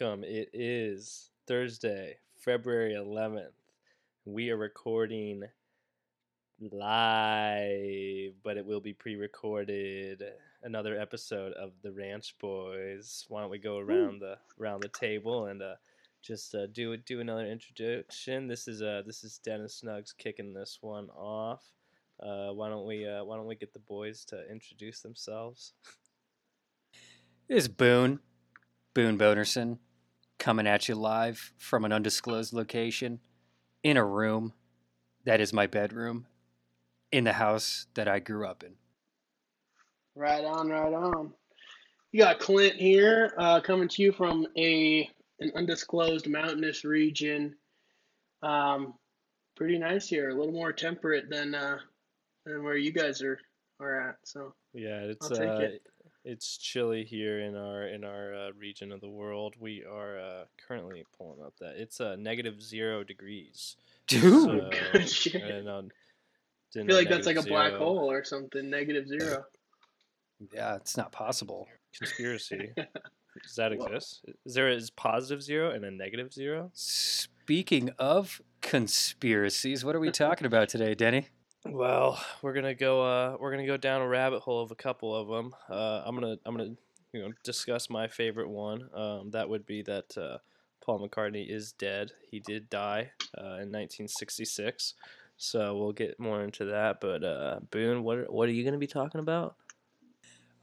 welcome. It is Thursday, February 11th. We are recording live, but it will be pre recorded. Another episode of the Ranch Boys. Why don't we go around the around the table and uh, just uh, do do another introduction? This is uh this is Dennis Snuggs kicking this one off. Uh, why don't we uh, why don't we get the boys to introduce themselves? It is Boone, Boone Bonerson, coming at you live from an undisclosed location in a room that is my bedroom in the house that I grew up in. Right on, right on. You got Clint here, uh, coming to you from a an undisclosed mountainous region. Um, pretty nice here, a little more temperate than uh, than where you guys are are at. So Yeah, it's I'll take uh, it. It's chilly here in our in our uh, region of the world. We are uh, currently pulling up that it's uh, negative zero degrees. Dude, So, good shit. I didn't I feel like that's like a negative black hole or something. Negative zero. yeah, it's not possible. conspiracy. Does that Whoa. exist? Is there is positive zero and a negative zero? Speaking of conspiracies, what are we talking about today, Denny? Well, we're gonna go. Uh, we're gonna go down a rabbit hole of a couple of them. Uh, I'm gonna. I'm gonna. You know, discuss my favorite one. Um, that would be that uh, Paul McCartney is dead. He did die uh, in 1966. So we'll get more into that. But uh, Boone, what are, what are you gonna be talking about?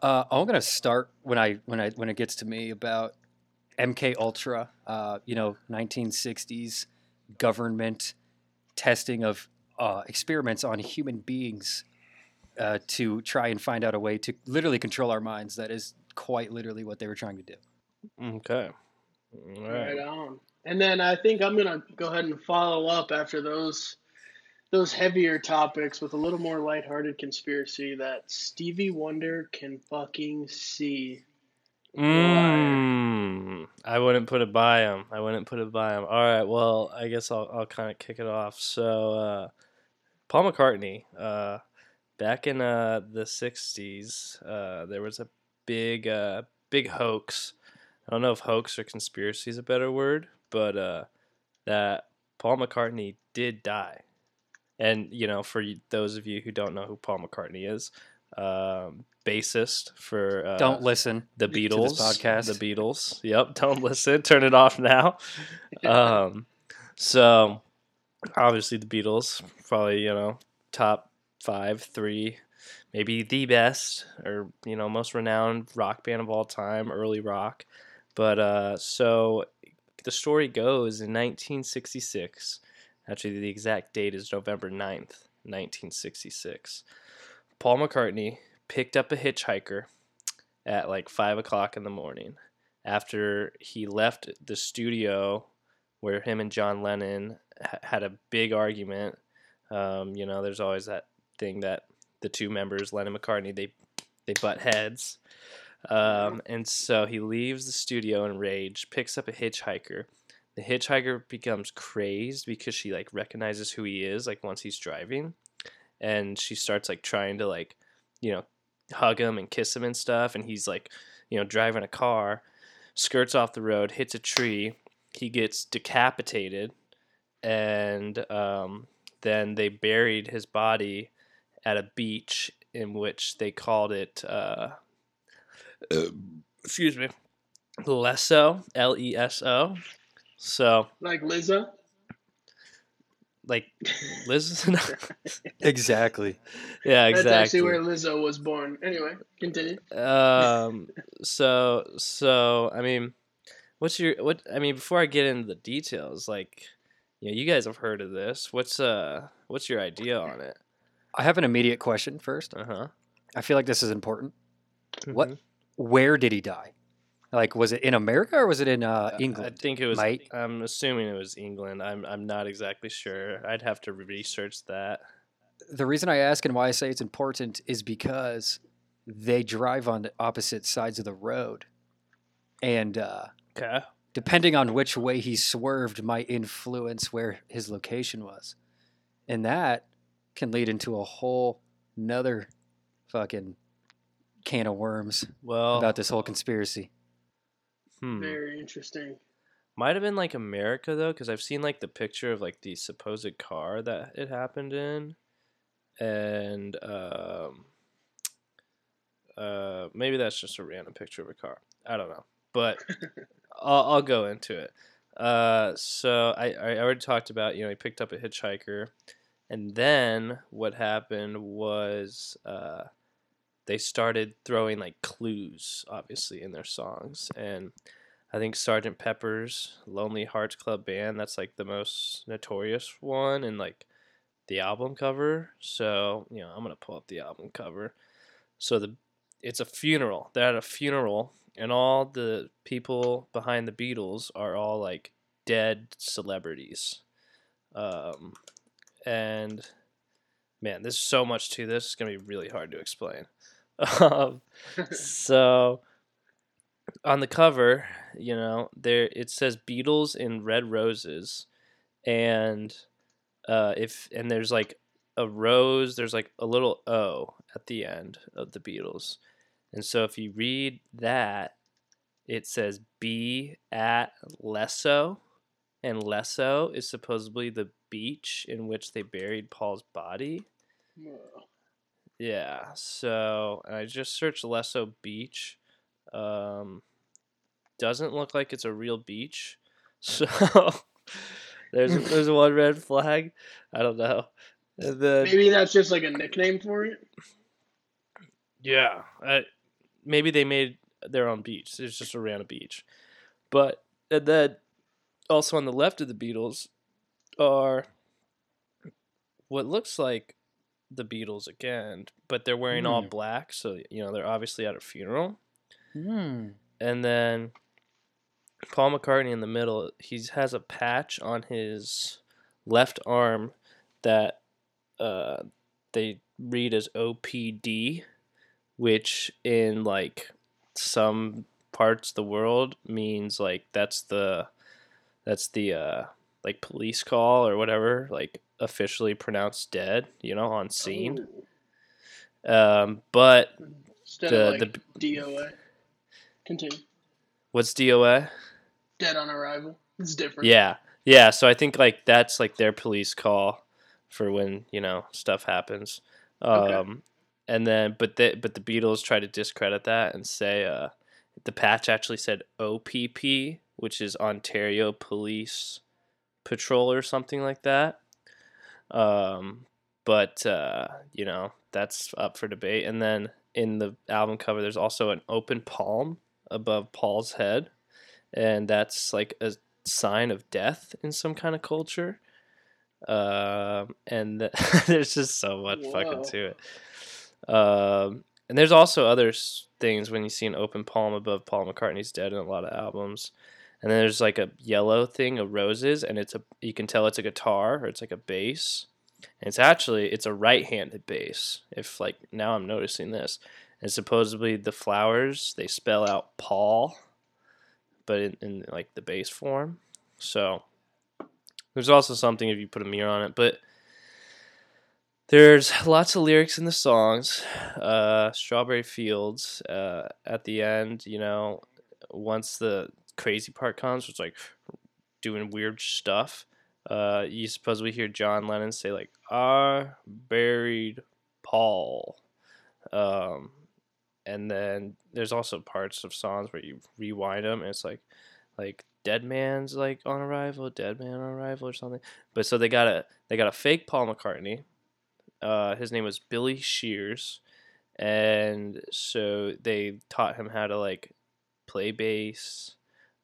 Uh, I'm gonna start when I when I when it gets to me about MK Ultra. You know, 1960s government testing of uh, experiments on human beings uh, to try and find out a way to literally control our minds. That is quite literally what they were trying to do. Okay. All Right right. on. And then I think I'm gonna go ahead and follow up after those those heavier topics with a little more lighthearted conspiracy that Stevie Wonder can fucking see. Mm, I wouldn't put it by him. I wouldn't put it by him. All right. Well, I guess I'll I'll kind of kick it off. So, uh, Paul McCartney, uh, back in uh, the '60s, uh, there was a big uh, big hoax. I don't know if hoax or conspiracy is a better word, but uh, that Paul McCartney did die. And you know, for those of you who don't know who Paul McCartney is, um, bassist for uh, Don't listen. the Beatles podcast. The Beatles. Yep. Don't listen. Turn it off now. um, so obviously the Beatles, probably you know top five, three, maybe the best or you know most renowned rock band of all time, early rock. But uh, so the story goes in 1966. Actually, the exact date is November 9th, 1966. Paul McCartney picked up a hitchhiker at like five o'clock in the morning after he left the studio where him and John Lennon had a big argument. Um, you know, there's always that thing that the two members, Lennon McCartney, they they butt heads. Um, and so he leaves the studio in rage, picks up a hitchhiker. The hitchhiker becomes crazed because she like recognizes who he is, like once he's driving, and she starts like trying to like, you know, hug him and kiss him and stuff. And he's like, you know, driving a car, skirts off the road, hits a tree. He gets decapitated, and um, then they buried his body at a beach in which they called it, uh, excuse me, Leso, L E S O. So, Like Lizzo. like, Liz? Exactly. yeah, exactly. That's exactly. actually where Lizzo was born. Anyway, continue. um so so i mean what's your what i mean before i get into the details like you know you guys have heard of this what's uh what's your idea on it I have an immediate question first. uh-huh I feel like this is important. What? Mhm. Where did he die? Like, was it in America or was it in uh, England? i think it was mate? i'm assuming it was england i'm i'm not exactly sure i'd have to research that the reason I ask and why I say it's important is because they drive on the opposite sides of the road, and uh, okay depending on which way he swerved, might influence where his location was, and that can lead into a whole nother fucking can of worms well about this whole conspiracy. Hmm. Very interesting. Might have been like America though, because I've seen like the picture of like the supposed car that it happened in, and um, uh, maybe that's just a random picture of a car. I don't know, but I'll, I'll go into it. Uh, so I, I already talked about you know he picked up a hitchhiker, and then what happened was uh, they started throwing like clues, obviously, in their songs, and I think Sergeant Pepper's Lonely Hearts Club Band that's like the most notorious one, and like the album cover. So you know I'm gonna pull up the album cover. So the it's a funeral. They're at a funeral, and all the people behind the Beatles are all like dead celebrities. Um, and man, there's so much to this. It's gonna be really hard to explain. Um, so on the cover, you know, there it says Beatles in red roses, and uh, if and there's like a rose, there's like a little O at the end of the Beatles, and so if you read that, it says be at Leso, and Leso is supposedly the beach in which they buried Paul's body. Whoa. Yeah, so and I just searched Leso Beach. Um, doesn't look like it's a real beach. So there's there's one red flag. I don't know. Then Maybe that's just like a nickname for it. yeah, I, maybe they made their own beach. It's just around a beach. But and then also on the left of the Beatles are what looks like the Beatles again, but they're wearing all Hmm. black, so you know they're obviously at a funeral. Hmm. And then Paul McCartney in the middle, he has a patch on his left arm that uh, they read as OPD, which in like some parts of the world means like that's the that's the uh, like police call or whatever, like officially pronounced dead, you know, on scene. Oh. Um, but Instead the of like the DOA. Continue. what's DOA? Dead on arrival. It's different. Yeah, yeah. So I think like that's like their police call for when you know stuff happens. Um, Okay. And then but the but the Beatles try to discredit that and say uh, the patch actually said OPP, which is Ontario Police Patrol or something like that. Um, but uh, you know that's up for debate. And then in the album cover, there's also an open palm above Paul's head, and that's like a sign of death in some kind of culture. Um, and th- there's just so much fucking to it. Um, and there's also other things when you see an open palm above Paul McCartney's dead in a lot of albums. And then there's like a yellow thing of roses, and it's a you can tell it's a guitar or it's like a bass. And it's actually it's a right-handed bass. If like now I'm noticing this, and supposedly the flowers they spell out Paul, but in, in like the bass form. So there's also something if you put a mirror on it, but there's lots of lyrics in the songs. Uh, Strawberry Fields uh, at the end, you know, once the crazy part comes, it's like doing weird stuff. Uh, you supposedly hear John Lennon say like, "I buried Paul," um, and then there's also parts of songs where you rewind them, and it's like, like Dead Man's like on arrival, Dead Man on arrival or something. But so they got a they got a fake Paul McCartney. Uh, his name was Billy Shears, and so they taught him how to like play bass.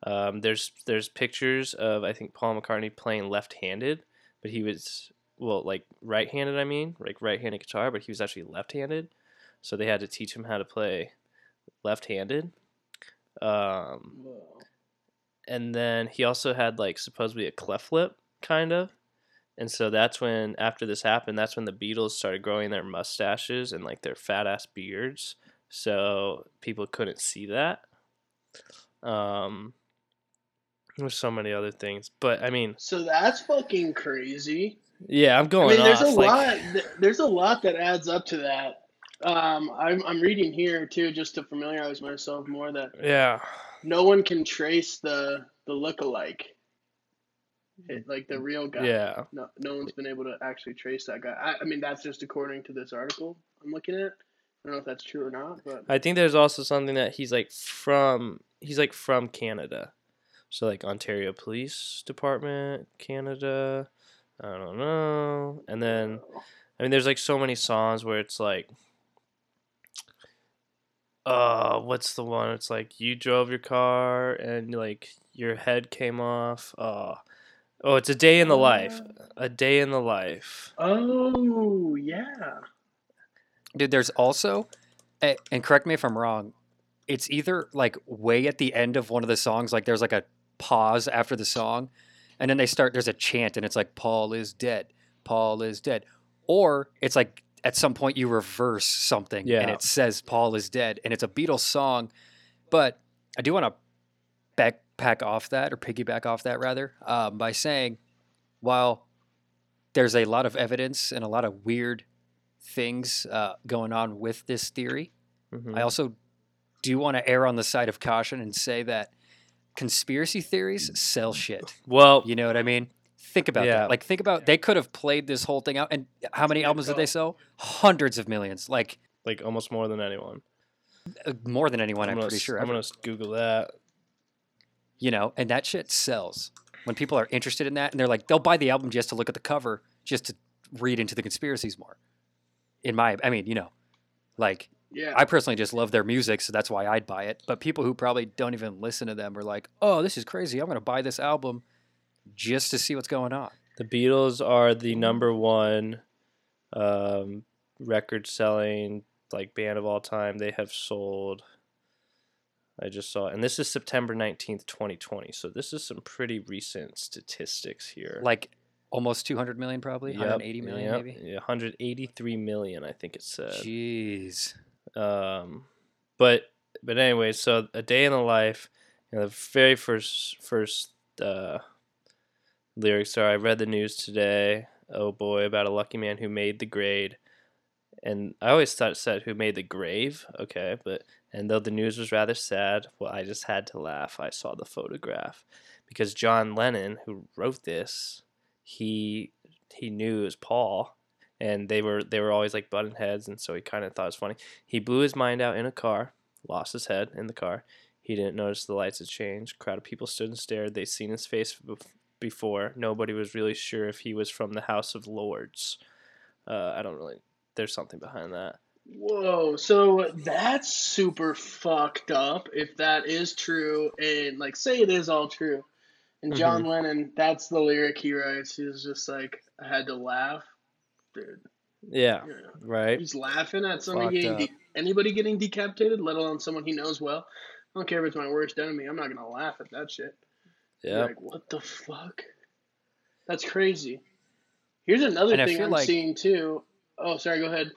Um, there's there's pictures of I think Paul McCartney playing left-handed, but he was well like right-handed. I mean, like right-handed guitar, but he was actually left-handed. So they had to teach him how to play left-handed. Um, and then he also had like supposedly a cleft lip, kind of. And so that's when after this happened, that's when the Beatles started growing their mustaches and like their fat ass beards. So people couldn't see that. Um, there's so many other things, but I mean, So that's fucking crazy. yeah, I'm going. I mean, there's off. a like, lot. There's a lot that adds up to that. Um, I'm I'm reading here too, just to familiarize myself more that Yeah. no one can trace the the look-alike, it, like the real guy. Yeah. No, no one's been able to actually trace that guy. I, I mean, that's just according to this article I'm looking at. I don't know if that's true or not, but I think there's also something that he's like from he's like from Canada. So like Ontario Police Department, Canada. I don't know. And then I mean there's like so many songs where it's like uh what's the one? It's like you drove your car and like your head came off. Uh oh, it's a day in the life. Uh, a day in the life. oh yeah, Dude, there's also, and correct me if I'm wrong, it's either like way at the end of one of the songs, like there's like a pause after the song, and then they start, there's a chant, and it's like, Paul is dead, Paul is dead. Or it's like at some point you reverse something and it says Paul is dead, and it's a Beatles song. But I do want to backpack off that, or piggyback off that rather, um, by saying, while there's a lot of evidence and a lot of weird things uh, going on with this theory. Mhm. I also do want to err on the side of caution and say that conspiracy theories sell shit. Well, You know what I mean? Think about Yeah. that. Like, think about they could have played this whole thing out. And how many albums did they sell? Hundreds of millions. Like, like almost more than anyone. uh, more than anyone, I'm, gonna, pretty sure. I'm ever. gonna Google that. You know, and that shit sells. When people are interested in that and they're like, they'll buy the album just to look at the cover, just to read into the conspiracies more. In my, I mean, you know, like yeah. I personally just love their music, so that's why I'd buy it. But people who probably don't even listen to them are like, "Oh, this is crazy! I'm going to buy this album just to see what's going on." The Beatles are the number one um, record selling like band of all time. They have sold. I just saw, and this is September nineteenth, twenty twenty. So this is some pretty recent statistics here. Like almost 200 million, probably Yep, 180 million, yep, maybe. yeah, 183 million, I think it said. Jeez, Um, but but anyway, so a day in the life. You know, the very first first uh, lyrics are: I read the news today. Oh boy, about a lucky man who made the grade. And I always thought it said who made the grave. Okay, but and though the news was rather sad, well, I just had to laugh. I saw the photograph because John Lennon, who wrote this, he he knew it was Paul, and they were they were always like button heads, and so he kind of thought it was funny. He blew his mind out in a car, lost his head in the car. He didn't notice the lights had changed. A Crowd of people stood and stared. They'd seen his face before. Nobody was really sure if he was from the House of Lords. Uh, I don't really. There's something behind that. Whoa, so that's super fucked up if that is true, and like say it is all true. And John Mm-hmm. Lennon, that's the lyric he writes. He's just like, I had to laugh. Dude, Yeah. Right. he's laughing at somebody Fucked getting up. de- anybody getting decapitated, let alone someone he knows well. I don't care if it's my worst enemy. I'm not gonna laugh at that shit. Yeah. Like, what the fuck? That's crazy. Here's another And I thing feel I'm like- seeing too. Oh, sorry. Go ahead.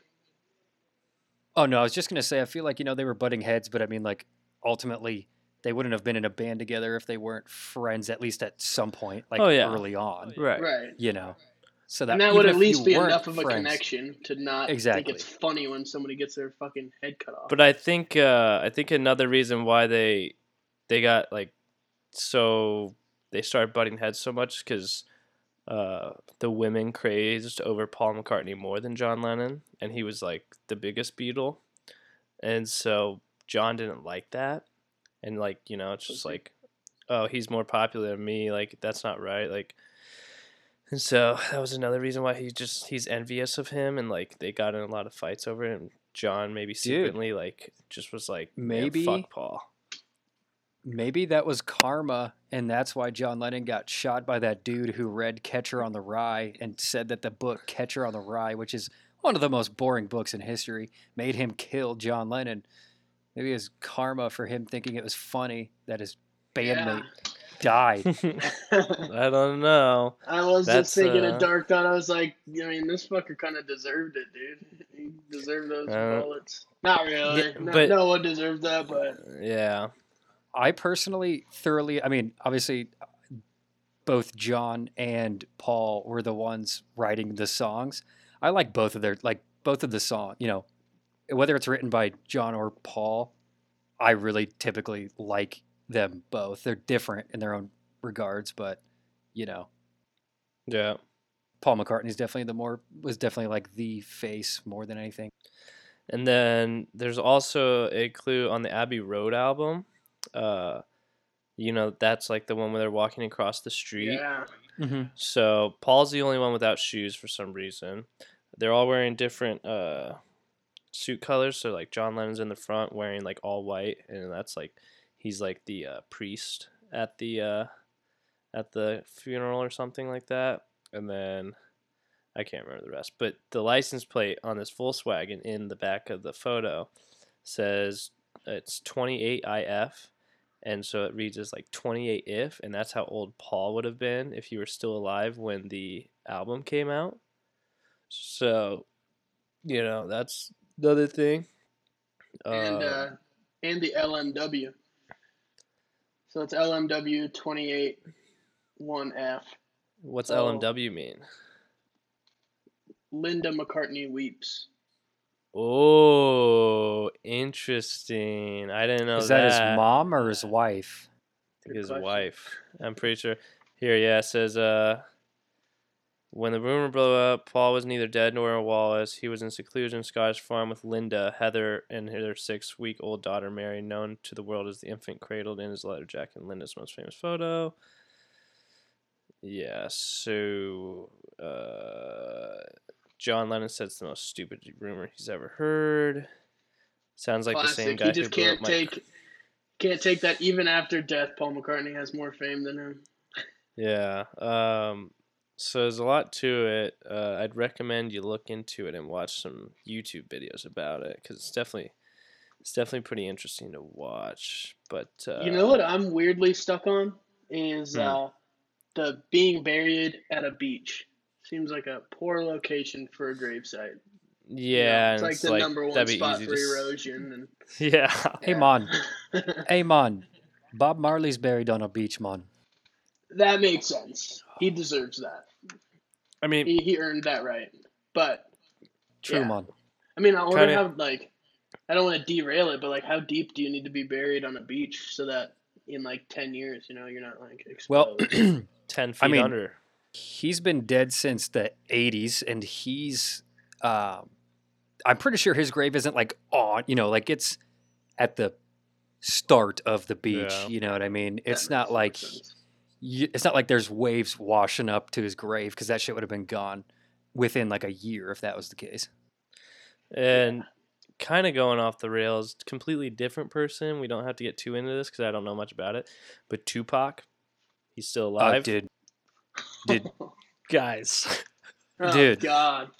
Oh no, I was just gonna say I feel like you know they were butting heads, but I mean like ultimately they wouldn't have been in a band together if they weren't friends at least at some point, like Oh, yeah. early on. Right. Right. You know, so that and that would at least be enough of a friends- connection to not Exactly. think it's funny when somebody gets their fucking head cut off. But I think uh, I think another reason why they they got like so they started butting heads so much because uh, the women crazed over Paul McCartney more than John Lennon, and he was like the biggest Beatle, and so John didn't like that, and like you know it's just like, oh he's more popular than me, like that's not right, like. And so that was another reason why he just he's envious of him and like they got in a lot of fights over it and John maybe secretly like just was like Maybe- fuck Paul. Maybe that was karma, and that's why John Lennon got shot by that dude who read Catcher on the Rye and said that the book Catcher on the Rye, which is one of the most boring books in history, made him kill John Lennon. Maybe it was karma for him thinking it was funny that his bandmate died. I don't know. I was That's, just thinking uh, a dark thought. I was like, I mean, this fucker kind of deserved it, dude. He deserved those Uh, bullets. Not really. yeah, no, but- no one deserved that, but Yeah. I personally thoroughly, I mean, obviously, both John and Paul were the ones writing the songs. I like both of their, like both of the song, you know, whether it's written by John or Paul, I really typically like them both. They're different in their own regards, but you know, Yeah. Paul McCartney's definitely the more was definitely like the face more than anything. And then there's also a clue on the Abbey Road album. Uh, you know, that's like the one where they're walking across the street. Yeah. Mm-hmm. So Paul's the only one without shoes for some reason. They're all wearing different uh, suit colors. So like John Lennon's in the front wearing like all white, and that's like he's like the uh, priest at the uh, at the funeral or something like that. And then I can't remember the rest, but the license plate on this Volkswagen in the back of the photo says it's 28IF. And so it reads as like 28 if, and that's how old Paul would have been if he were still alive when the album came out. So, you know, that's the other thing. and Uh, uh, and the LMW. So it's LMW twenty eight one F. what's oh. LMW mean? Linda McCartney weeps. Oh, interesting. I didn't know Is that, that. his mom or his wife? think Good his question. wife. I'm pretty sure. Here, yeah, it says uh, when the rumor blew up, Paul was neither dead nor a Wallace. He was in seclusion, Scottish farm with Linda, Heather, and their six-week-old daughter Mary, known to the world as the infant cradled in his leather jacket. And Linda's most famous photo. Yeah, so uh, John Lennon said it's the most stupid rumor he's ever heard. Sounds like the same guy He just can't Mike take can't take that even after death. Paul McCartney has more fame than him. Yeah. Um, so there's a lot to it. Uh, I'd recommend you look into it and watch some YouTube videos about it because it's definitely it's definitely pretty interesting to watch. But uh, you know what I'm weirdly stuck on is Hmm. uh, the being buried at a beach. Seems like a poor location for a gravesite. You know, Yeah, it's and like the number one that'd be spot easy for to s- erosion. Yeah. Hey, Yeah. man. Hey, man. Bob Marley's buried on a beach, man. that makes sense. He deserves that. I mean, He, he earned that right. But True, Yeah. man. I mean, I wonder Kinda- how like I don't want to derail it, but like how deep do you need to be buried on a beach so that in like ten years, you know, you're not like exposed? Well, ten feet I mean- under. He's been dead since the 80s and he's um i'm pretty sure his grave isn't like on you know like it's at the start of the beach Yeah. you know what i mean it's makes not like sense. y- it's not like there's waves washing up to his grave because that shit would have been gone within like a year if that was the case And kind of going off the rails, completely different person. We don't have to get too into this because I don't know much about it. But Tupac, he's still oh alive. dude Oh, dude Guys, oh, dude. God,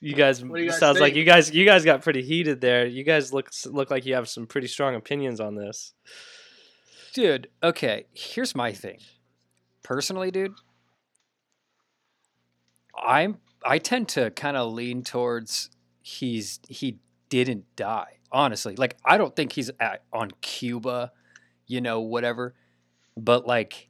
you guys you guys sounds like you guys you guys got pretty heated there. You guys look look like you have some pretty strong opinions on this. dude okay here's my thing personally dude i'm i tend to kind of lean towards he's he didn't die honestly like i don't think he's at, on cuba you know whatever but like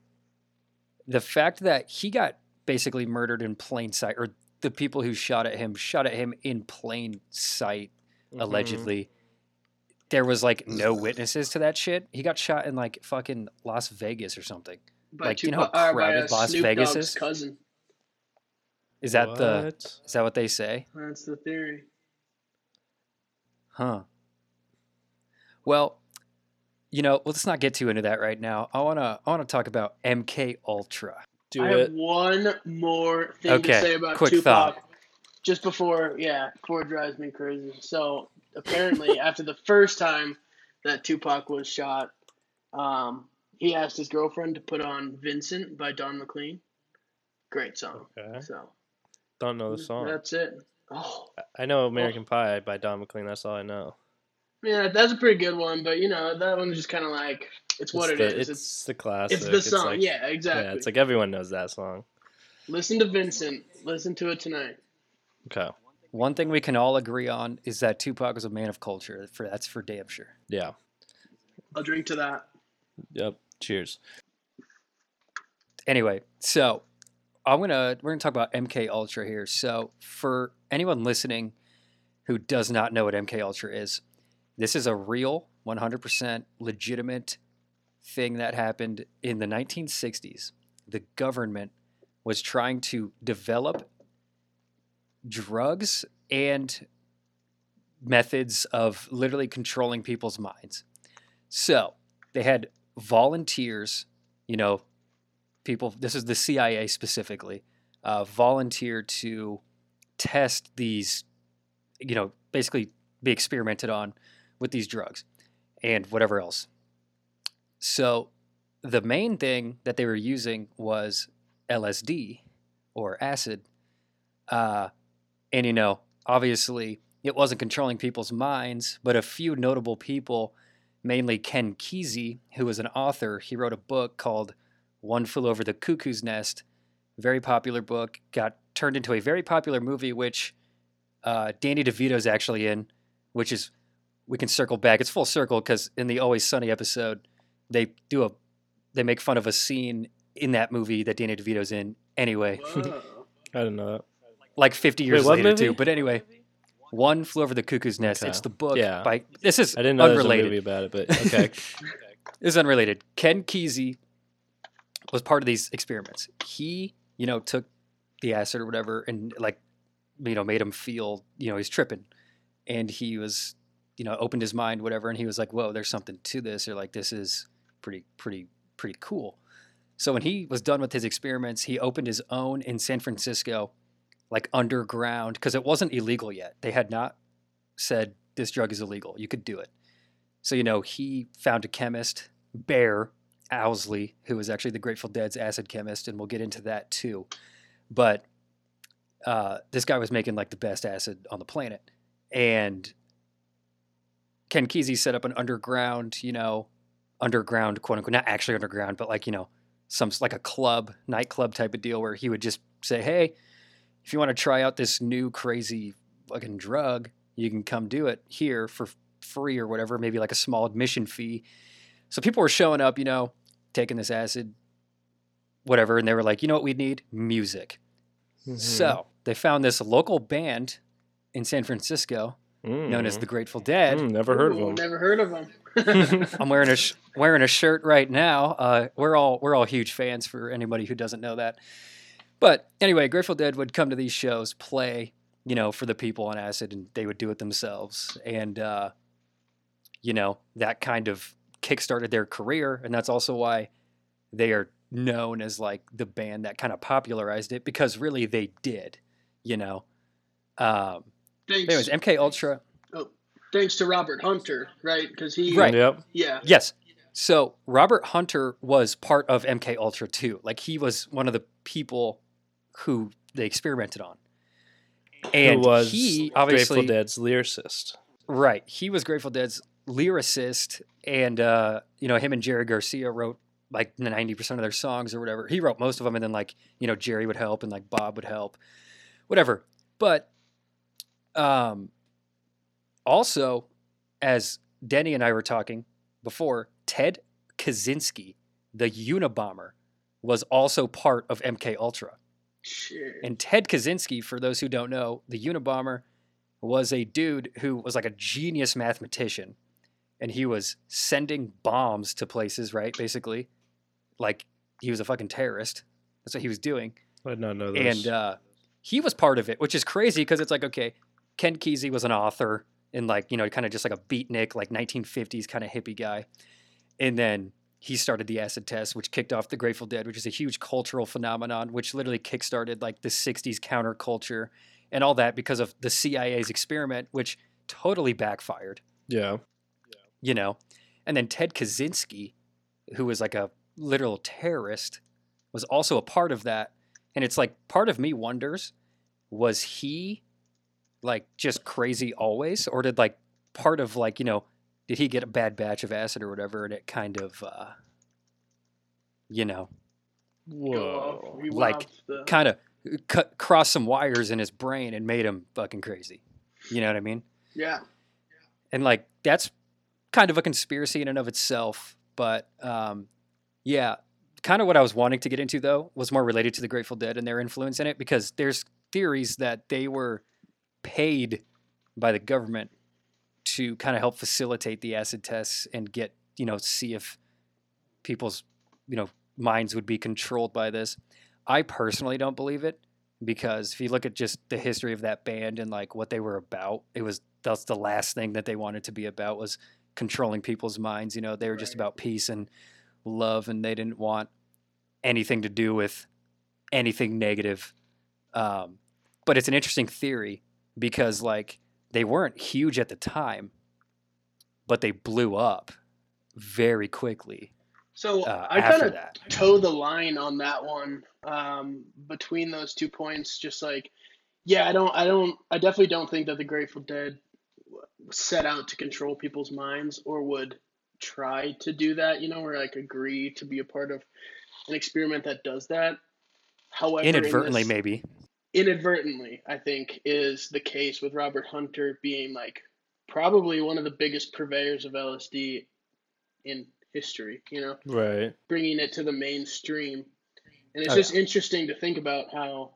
the fact that he got basically murdered in plain sight or the people who shot at him shot at him in plain sight Mhm. allegedly. There was like no witnesses to that shit. He got shot in like fucking Las Vegas or something. by Like, you know how Tupac- or by, crowded uh, Las Snoop Vegas Dogg's is? cousin. Is that the Is that what they say? That's the theory. Huh. Well, you know, let's not get too into that right now. I wanna I wanna talk about MK Ultra. do I it? have one more thing Okay, to say about quick Tupac. thought. Just before, yeah, before it drives me crazy. So apparently, after the first time that Tupac was shot, um, he asked his girlfriend to put on "Vincent" by Don McLean. Great song. Okay. So Don't know the song. that's it. Oh, I know American Pie by Don McLean. That's all I know. Yeah, that's a pretty good one. But you know, that one's just kind of like it's what it's it the, is. It's, It's the classic. it's the song. like- yeah, exactly. Yeah, it's like everyone knows that song. Listen to Vincent. Listen to it tonight. Okay. One thing we can all agree on is that Tupac was a man of culture. For that's for damn sure. Yeah. I'll drink to that. Yep. Cheers. anyway, so I'm gonna we're gonna talk about MK Ultra here. So for anyone listening, who does not know what MK Ultra is, this is a real 100% legitimate thing that happened in the 1960s. The government was trying to develop drugs and methods of literally controlling people's minds. So they had volunteers, you know, people, this is the CIA specifically, uh, volunteer to test these, you know, basically be experimented on with these drugs and whatever else. So the main thing that they were using was LSD or acid. Uh, and, you know, obviously it wasn't controlling people's minds, but a few notable people, mainly Ken Kesey, who was an author, he wrote a book called One Flew Over the Cuckoo's Nest. Very popular book, got turned into a very popular movie, which uh, Danny DeVito's actually in, which is, we can circle back. It's full circle because in the Always Sunny episode, they do a, they make fun of a scene in that movie that Danny DeVito's in anyway, I didn't know that. like 50 years Wait, what later movie? too. But anyway, One Flew Over the Cuckoo's Nest. Okay. It's the book Yeah. by, this is I didn't know there was a movie about it, but okay. This is unrelated. Ken Kesey was part of these experiments. He, you know, took the acid or whatever and like, you know, made him feel, you know, he's tripping. And he was, you know, opened his mind, whatever, and he was like, Whoa, there's something to this, or like this is pretty, pretty, pretty cool. So when he was done with his experiments, he opened his own in San Francisco, like underground, because it wasn't illegal yet. They had not said this drug is illegal. You could do it. So, you know, he found a chemist, Bear Owsley, who was actually the Grateful Dead's acid chemist, and we'll get into that too. But uh, this guy was making like the best acid on the planet. And Ken Kesey set up an underground, you know, underground, quote unquote, not actually underground, but like, you know, some like a club, nightclub type of deal where he would just say, hey, if you want to try out this new crazy fucking drug, you can come do it here for free or whatever, maybe like a small admission fee. So people were showing up, you know, taking this acid, whatever, and they were like, you know what we need? Music. Mm-hmm. So they found this local band in San Francisco known as Mm. the Grateful Dead. Mm, never heard of them. Never heard of them. I'm wearing a sh- wearing a shirt right now. Uh, we're all we're all huge fans for anybody who doesn't know that. But anyway, Grateful Dead would come to these shows, play, you know, for the people on acid, and they would do it themselves. And uh, you know that kind of kickstarted their career, and that's also why they are known as like the band that kind of popularized it because really they did, you know. Um, thanks, anyways, MK Ultra. Oh, thanks to Robert Hunter, right? Because he, Right. Yep. yeah, Yes. So Robert Hunter was part of MK Ultra too. Like he was one of the people who they experimented on. And Who was he obviously Grateful Dead's lyricist. right. He was Grateful Dead's lyricist, and uh, you know him and Jerry Garcia wrote like ninety percent of their songs or whatever. He wrote most of them, and then like you know Jerry would help and like Bob would help, whatever. But um, also as Denny and I were talking before, Ted Kaczynski, the Unabomber, was also part of MK Ultra. shit. And Ted Kaczynski, for those who don't know, the Unabomber was a dude who was like a genius mathematician. And he was sending bombs to places, right? Basically. Like he was a fucking terrorist. That's what he was doing. I did not know this. And uh, he was part of it, which is crazy because it's like, okay, Ken Kesey was an author and like, you know, kind of just like a beatnik, like 1950s kind of hippie guy. And then he started the acid test, which kicked off the Grateful Dead, which is a huge cultural phenomenon, which literally kickstarted like the 60s counterculture and all that because of the CIA's experiment, which totally backfired yeah. you know. And then Ted Kaczynski, who was like a literal terrorist, was also a part of that. And it's like part of me wonders, was he like just crazy always, or did like part of like you know, did he get a bad batch of acid or whatever, and it kind of, uh, you know, Whoa. Like, kind of cut crossed some wires in his brain and made him fucking crazy. You know what I mean? yeah, and like that's kind of a conspiracy in and of itself but um yeah kind of what i was wanting to get into though was more related to the grateful dead and their influence in it because there's theories that they were paid by the government to kind of help facilitate the acid tests and get you know see if people's you know minds would be controlled by this. I personally don't believe it because if you look at just the history of that band and like what they were about, it was that's the last thing that they wanted to be about was controlling people's minds. You know, they were just about peace and love, and they didn't want anything to do with anything negative. Um, but it's an interesting theory because like they weren't huge at the time, but they blew up very quickly So uh, I kind of toe the line on that one um, between those two points. Just like, yeah, I don't, I don't, I definitely don't think that the Grateful Dead set out to control people's minds or would try to do that. You know, or like agree to be a part of an experiment that does that. However, in Inadvertently, this- maybe. Inadvertently, I think, is the case with Robert Hunter being like probably one of the biggest purveyors of LSD in history. You know Right. bringing it to the mainstream. And it's Oh, just interesting to think about how,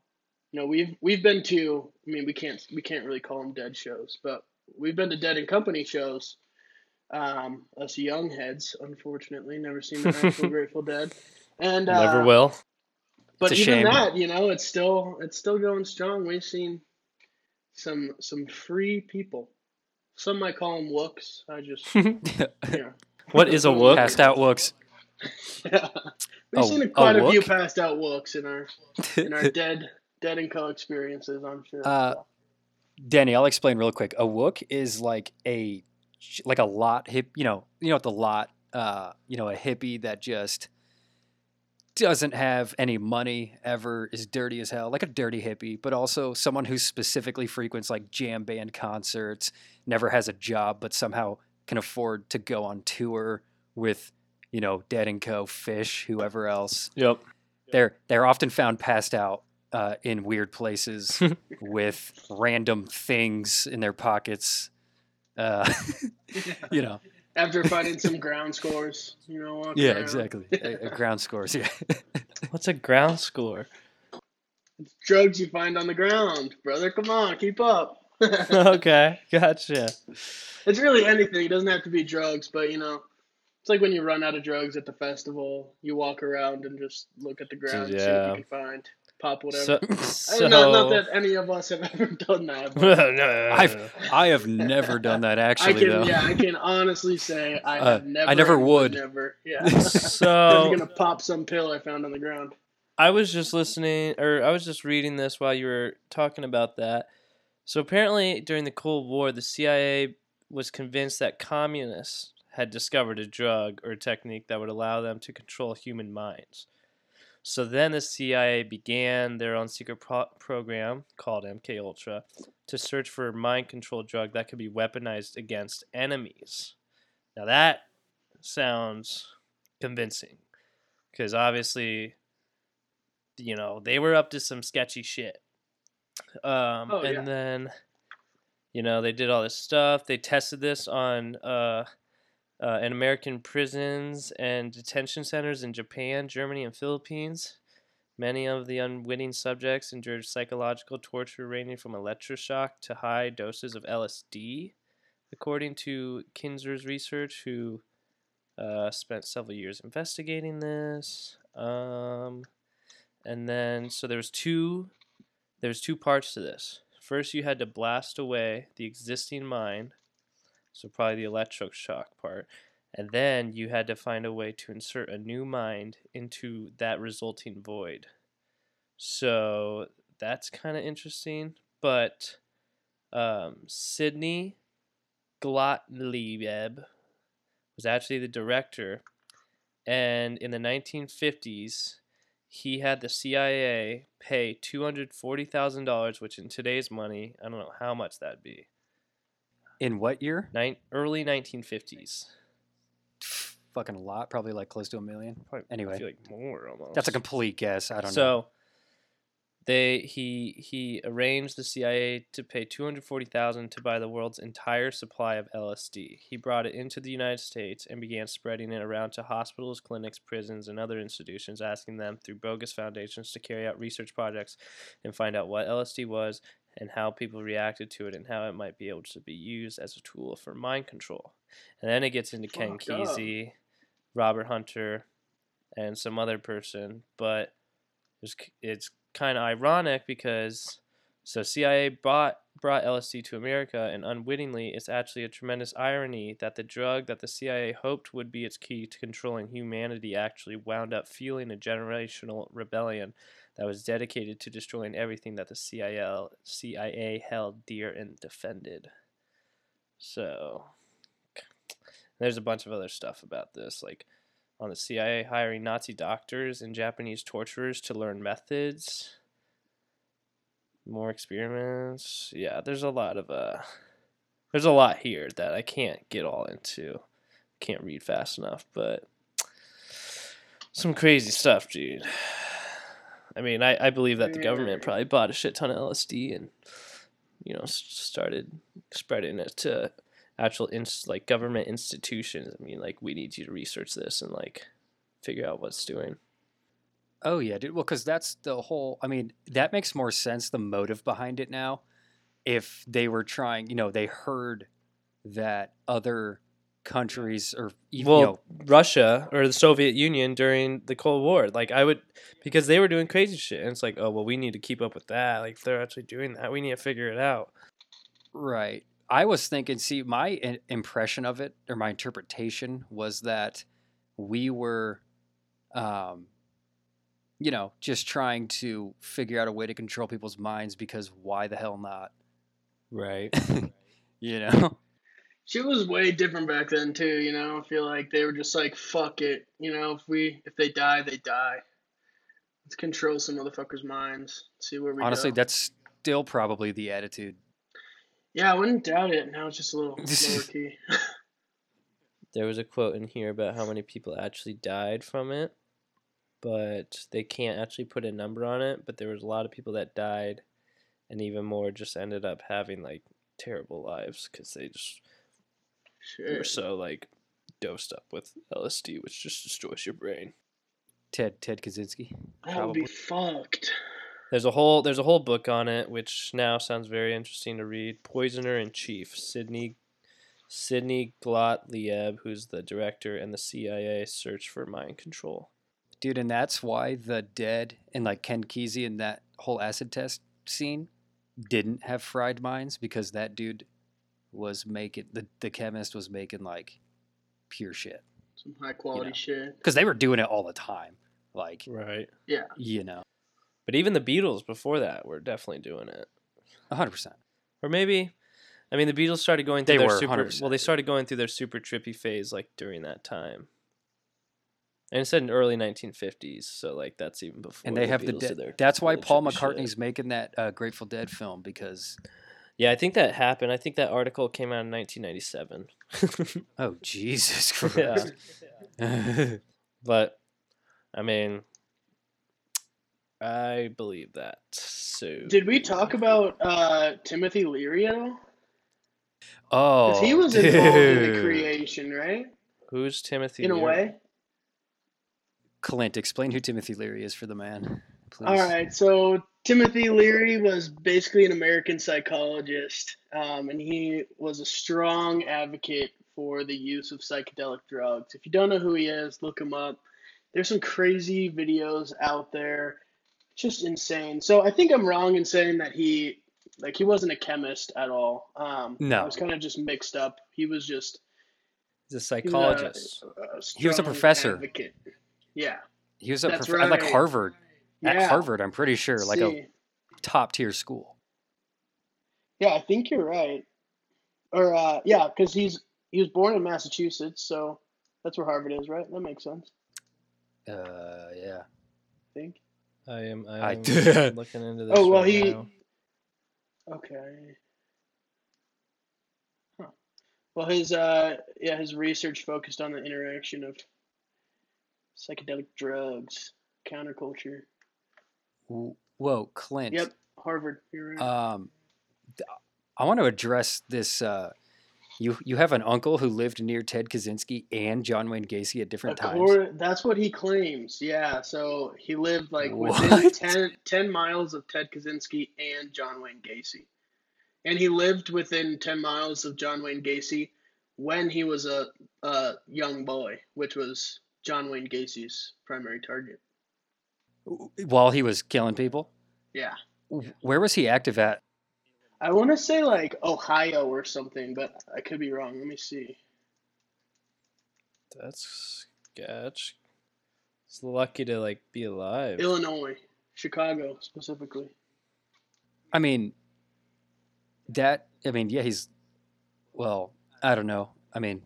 you know, we've we've been to. I mean, we can't we can't really call them dead shows, but we've been to Dead and Company shows. Um, us young heads, unfortunately, never seen the Grateful Dead, and uh, Never will. But even shame. that, you know, it's still it's still going strong. We've seen some some free people. Some might call them wooks. I just, you know. What is a wook? Passed out looks. We've Oh, seen a quite a few passed out wooks in our in our dead dead and co experiences. I'm sure. Uh, Danny, I'll explain real quick. A wook is like a like a lot hip. You know, you know what the lot. Uh, you know, a hippie that just doesn't have any money ever is dirty as hell, like a dirty hippie, but also someone who specifically frequents like jam band concerts, never has a job, but somehow can afford to go on tour with, you know, Dead and Co, Phish, whoever else. Yep. They're they're often found passed out uh, in weird places with random things in their pockets. Uh, you know, After finding some ground scores, you know. walking yeah, around. exactly. A- a ground scores, yeah. What's a ground score? It's drugs you find on the ground, brother. Come on, keep up. okay, gotcha. It's really anything. It doesn't have to be drugs, but you know, it's like when you run out of drugs at the festival, you walk around and just look at the ground, and see what you can find, pop whatever. So, I- so not, not that any of us have ever done that. no, But no, no, I've- I have never done that I actually, can, though. yeah, I can honestly say I Uh, have never. I never would. Never, yeah. I'm gonna pop some pill I found on the ground. I was just listening, or I was just reading this while you were talking about that. So apparently, during the Cold War, the CIA was convinced that communists had discovered a drug or a technique that would allow them to control human minds. So then the CIA began their own secret pro- program called MK Ultra to search for a mind control drug that could be weaponized against enemies. Now that sounds convincing because obviously you know they were up to some sketchy shit um Oh, and yeah. then you know they did all this stuff they tested this on uh uh, in American prisons and detention centers in Japan, Germany, and Philippines. Many of the unwitting subjects endured psychological torture ranging from electroshock to high doses of LSD, according to Kinzer's research, who uh, spent several years investigating this. Um, and then, so there was two, there was two parts to this. First, you had to blast away the existing mind, so probably the electroshock part, and then you had to find a way to insert a new mind into that resulting void. So that's kind of interesting, but um, Sidney Gottlieb was actually the director, and in the 1950s, he had the CIA pay $240,000, which in today's money, I don't know how much that'd be. In what year? Nin- early 1950s. Fucking a lot, probably like close to a million. Probably, Anyway. I feel like more almost. That's a complete guess. I don't know. so they he he arranged the CIA to pay 240,000 to buy the world's entire supply of LSD. He brought it into the United States and began spreading it around to hospitals, clinics, prisons, and other institutions, asking them through bogus foundations to carry out research projects and find out what LSD was and how people reacted to it and how it might be able to be used as a tool for mind control. And then it gets into Ken Fucked up. Kesey, Robert Hunter, and some other person. But it's, it's kind of ironic because so CIA bought brought LSD to America, and unwittingly, it's actually a tremendous irony that the drug that the CIA hoped would be its key to controlling humanity actually wound up fueling a generational rebellion that was dedicated to destroying everything that the CIA, CIA held dear and defended. So, there's a bunch of other stuff about this, like on the CIA hiring Nazi doctors and Japanese torturers to learn methods more experiments. Yeah, there's a lot of uh there's a lot here that I can't get all into. Can't read fast enough, but some crazy stuff, dude. I mean, I, I believe that the government probably bought a shit ton of LSD and you know started spreading it to actual like government institutions. I mean, like we need you to research this and like figure out what's doing. Oh yeah, dude. Well, because that's the whole. I mean, that makes more sense. The motive behind it now, if they were trying, you know, they heard that other countries or even, well, you know, Russia or the Soviet Union during the Cold War. Like I would, because they were doing crazy shit, and it's like, oh well, we need to keep up with that. Like they're actually doing that, we need to figure it out. Right. I was thinking, see, my impression of it or my interpretation was that we were, um, you know, just trying to figure out a way to control people's minds because why the hell not? Right. You know? Shit was way different back then too, you know. I feel like they were just like, "Fuck it," you know. If we if they die, they die. Let's control some motherfuckers' minds. See where we Honestly, go. that's still probably the attitude. yeah, I wouldn't doubt it. Now it's just a little lower key. there was a quote in here about how many people actually died from it, but they can't actually put a number on it. But there was a lot of people that died, and even more just ended up having like terrible lives because they just were Shit. so like dosed up with LSD, which just destroys your brain. Ted Ted Kaczynski. That would be fucked. There's a whole there's a whole book on it, which now sounds very interesting to read. Poisoner in Chief, Sidney Sidney Gottlieb, who's the director, and the CIA search for mind control. Dude, and that's why the dead and like Ken Kesey and that whole acid test scene didn't have fried minds because that dude was making the, the chemist was making like pure shit. Some high quality know. shit. Because they were doing it all the time. Like, Right. Yeah. you know, But even the Beatles before that were definitely doing it. hundred percent. Or maybe I mean the Beatles started going through They their were, super 100%. well they started going through their super trippy phase like during that time. And it said in early 1950s, so like that's even before. And they have the Beatles dead. did That's why Paul trippy shit. McCartney's making that uh, Grateful Dead film because Yeah, I think that happened. I think that article came out in 1997. oh Jesus Yeah. Christ. but I mean, I believe that. So Did we talk about uh, Timothy Leary at all? oh, Because he was involved in the creation, right? who's Timothy? In a way. Clint, explain who Timothy Leary is for the man, please. All right, so Timothy Leary was basically an American psychologist, um, and he was a strong advocate for the use of psychedelic drugs. If you don't know who he is, look him up. There's some crazy videos out there, just insane. So I think I'm wrong in saying that he, like, he wasn't a chemist at all. Um, No. it was kind of just mixed up. He was just He's a he was a- psychologist. a He was a professor. Advocate. Yeah. He was a prof- at like right. Harvard. At Yeah. Harvard, I'm pretty sure, like a top tier school. Yeah, I think you're right. Or uh, yeah, because he's he was born in Massachusetts, so that's where Harvard is, right? That makes sense. Uh, yeah. I think. I am. I I did. looking into this. Oh well, right he. now. Okay. Huh. Well, his uh, yeah, his research focused on the interaction of psychedelic drugs, counterculture. Whoa, Clint. Yep, Harvard. Right. Um, I want to address this uh, You you have an uncle who lived near Ted Kaczynski and John Wayne Gacy at different times. Accor- that's what he claims. Yeah. So he lived like within What? 10, 10 miles of Ted Kaczynski and John Wayne Gacy. And he lived within 10 miles of John Wayne Gacy when he was a, a young boy, which was John Wayne Gacy's primary target. While he was killing people, Yeah. where was he active at? I want to say like Ohio or something, but I could be wrong. Let me see. That's sketch. He's lucky to like be alive. Illinois, Chicago specifically. I mean, that. I mean, yeah, he's. Well, I don't know. I mean,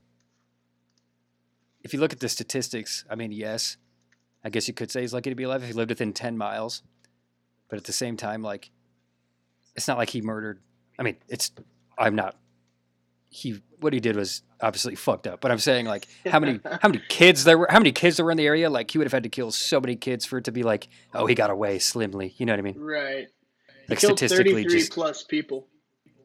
if you look at the statistics, I mean, yes, I guess you could say he's lucky to be alive if he lived within ten miles. But at the same time, like, it's not like he murdered. I mean, it's. I'm not. He what he did was obviously fucked up. But I'm saying like how many how many kids there were how many kids there were in the area? Like he would have had to kill so many kids for it to be like, oh, he got away slimly. You know what I mean? Right. He Like killed statistically, 33 just plus people.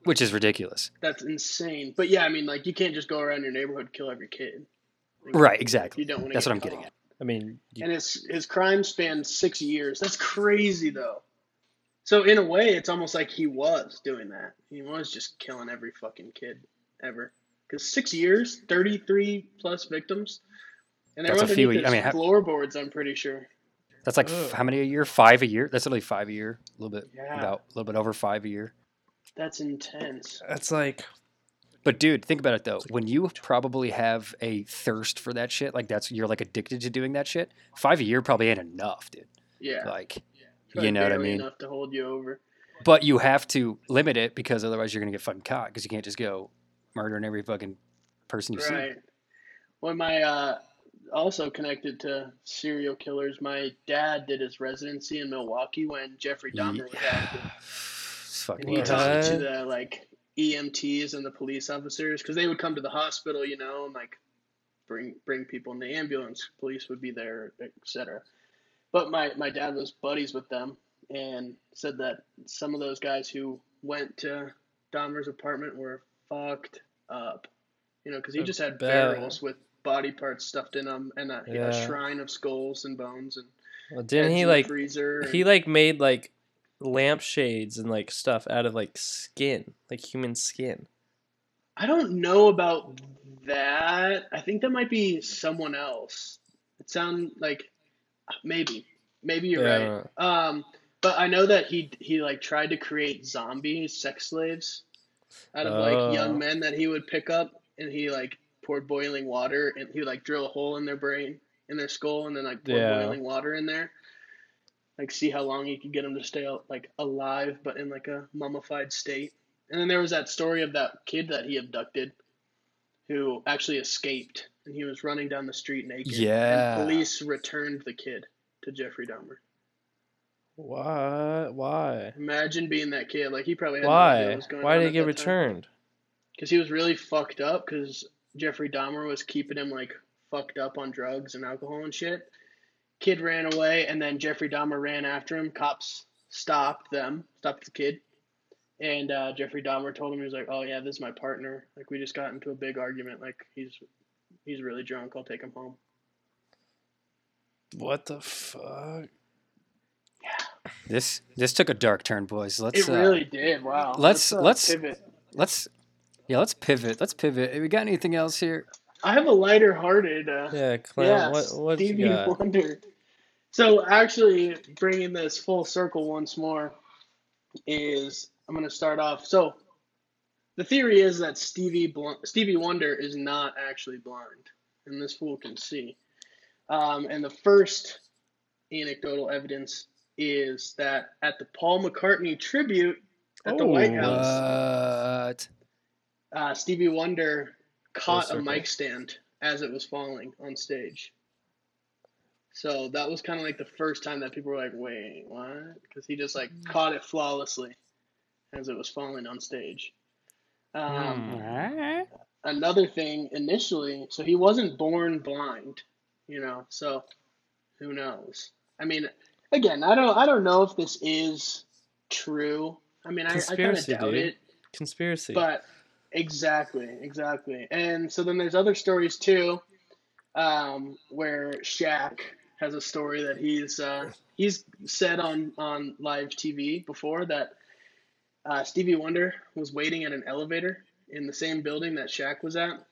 which is ridiculous. That's insane. But yeah, I mean, like you can't just go around your neighborhood and kill every kid. Like, Right, exactly. You don't want to. That's what I'm getting at. I mean, you, And his his crime spanned six years. That's crazy though. So in a way, it's almost like he was doing that. He was just killing every fucking kid ever. Because six years, thirty three plus victims, and they're That's a few underneath a- I his mean, ha- floorboards. I'm pretty sure. That's like f- how many a year? Five a year. That's only five a year. A little bit Yeah. about a little bit over five a year. That's intense. that's like But dude, think about it though. When you probably have a thirst for that shit, like that's you're like addicted to doing that shit. Five a year probably ain't enough, dude. Yeah. Like, Probably you know what I barely mean? Enough to hold you over. but you have to limit it because otherwise you're gonna get fucking caught because you can't just go murdering every fucking person you see. Right. When my uh, also connected to serial killers, my dad did his residency in Milwaukee when Jeffrey Dahmer was active, fucking and he What? talked to the like EMTs and the police officers because they would come to the hospital, you know, and like bring bring people in the ambulance. Police would be there, etc. But my my dad was buddies with them and said that some of those guys who went to Dahmer's apartment were fucked up. You know, because he just had barrels with body parts stuffed in them and a, Yeah. a shrine of skulls and bones and well, didn't he like freezer. he and- like made like lampshades and like stuff out of like skin, like human skin. I don't know about that. I think that might be someone else. It sound like maybe, maybe you're Yeah, right. Um, but I know that he he like tried to create zombie sex slaves out of like Oh. young men that he would pick up, and he like poured boiling water, and he would like drill a hole in their brain, in their skull, and then like pour Yeah. boiling water in there. Like see how long he could get them to stay like alive, but in like a mummified state. And then there was that story of that kid that he abducted, who actually escaped, and he was running down the street naked. Yeah. And police returned the kid to Jeffrey Dahmer. What? Why? Imagine being that kid. Like he probably had no idea what Why? was going Why did he get returned? Because he was really fucked up. Because Jeffrey Dahmer was keeping him like fucked up on drugs and alcohol and shit. Kid ran away, and then Jeffrey Dahmer ran after him. Cops stopped them, stopped the kid, and uh, Jeffrey Dahmer told him he was like, "Oh yeah, this is my partner. Like we just got into a big argument. Like he's he's really drunk. I'll take him home." What the fuck? Yeah. This this took a dark turn, boys. Let's It uh, really did. Wow. let's- uh, let's- pivot. let's yeah, let's pivot. Let's pivot. Have we got anything else here? I have a lighter-hearted. Uh, Yeah. Yeah, what? What you Stevie got? Wonder. So actually, bringing this full circle once more is I'm going to start off. So the theory is that Stevie Bl- Stevie Wonder is not actually blind, and this fool can see. Um, and the first anecdotal evidence is that at the Paul McCartney tribute at the White Oh. House, uh, Stevie Wonder caught a mic stand as it was falling on stage. So that was kind of like the first time that people were like, "Wait, what?" Because he just like caught it flawlessly as it was falling on stage. Um, Hmm. Another thing, initially, so he wasn't born blind, you know. So who knows? I mean, again, I don't, I don't know if this is true. I mean, I, I kind of Conspiracy, doubt dude. it. Conspiracy. But Exactly, exactly. And so then there's other stories too, um, where Shaq has a story that he's uh, he's said on on live TV before that uh, Stevie Wonder was waiting at an elevator in the same building that Shaq was at,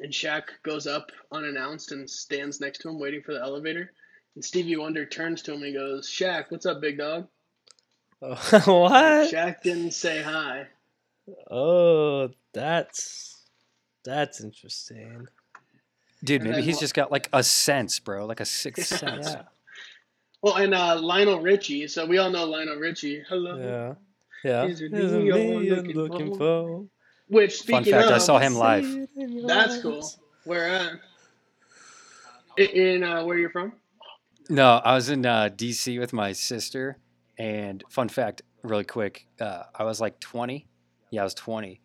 and Shaq goes up unannounced and stands next to him waiting for the elevator. And Stevie Wonder turns to him and goes, "Shaq, what's up, big dog?" Oh, what? Shaq didn't say hi. Oh, that's that's interesting. Dude, maybe he's just got like a sense, bro, like a sixth sense. Yeah. Well, and uh, Lionel Richie. So we all know Lionel Richie. Hello. Yeah. Yeah. Is it Is it me you're me you're looking looking for? for? Which Fun speaking fact, of, I saw him live. See it in your That's cool. Where at? In uh, where you're from? No, I was in uh, DC with my sister, and fun fact, really quick, uh, I was like 20. Yeah, I was 20,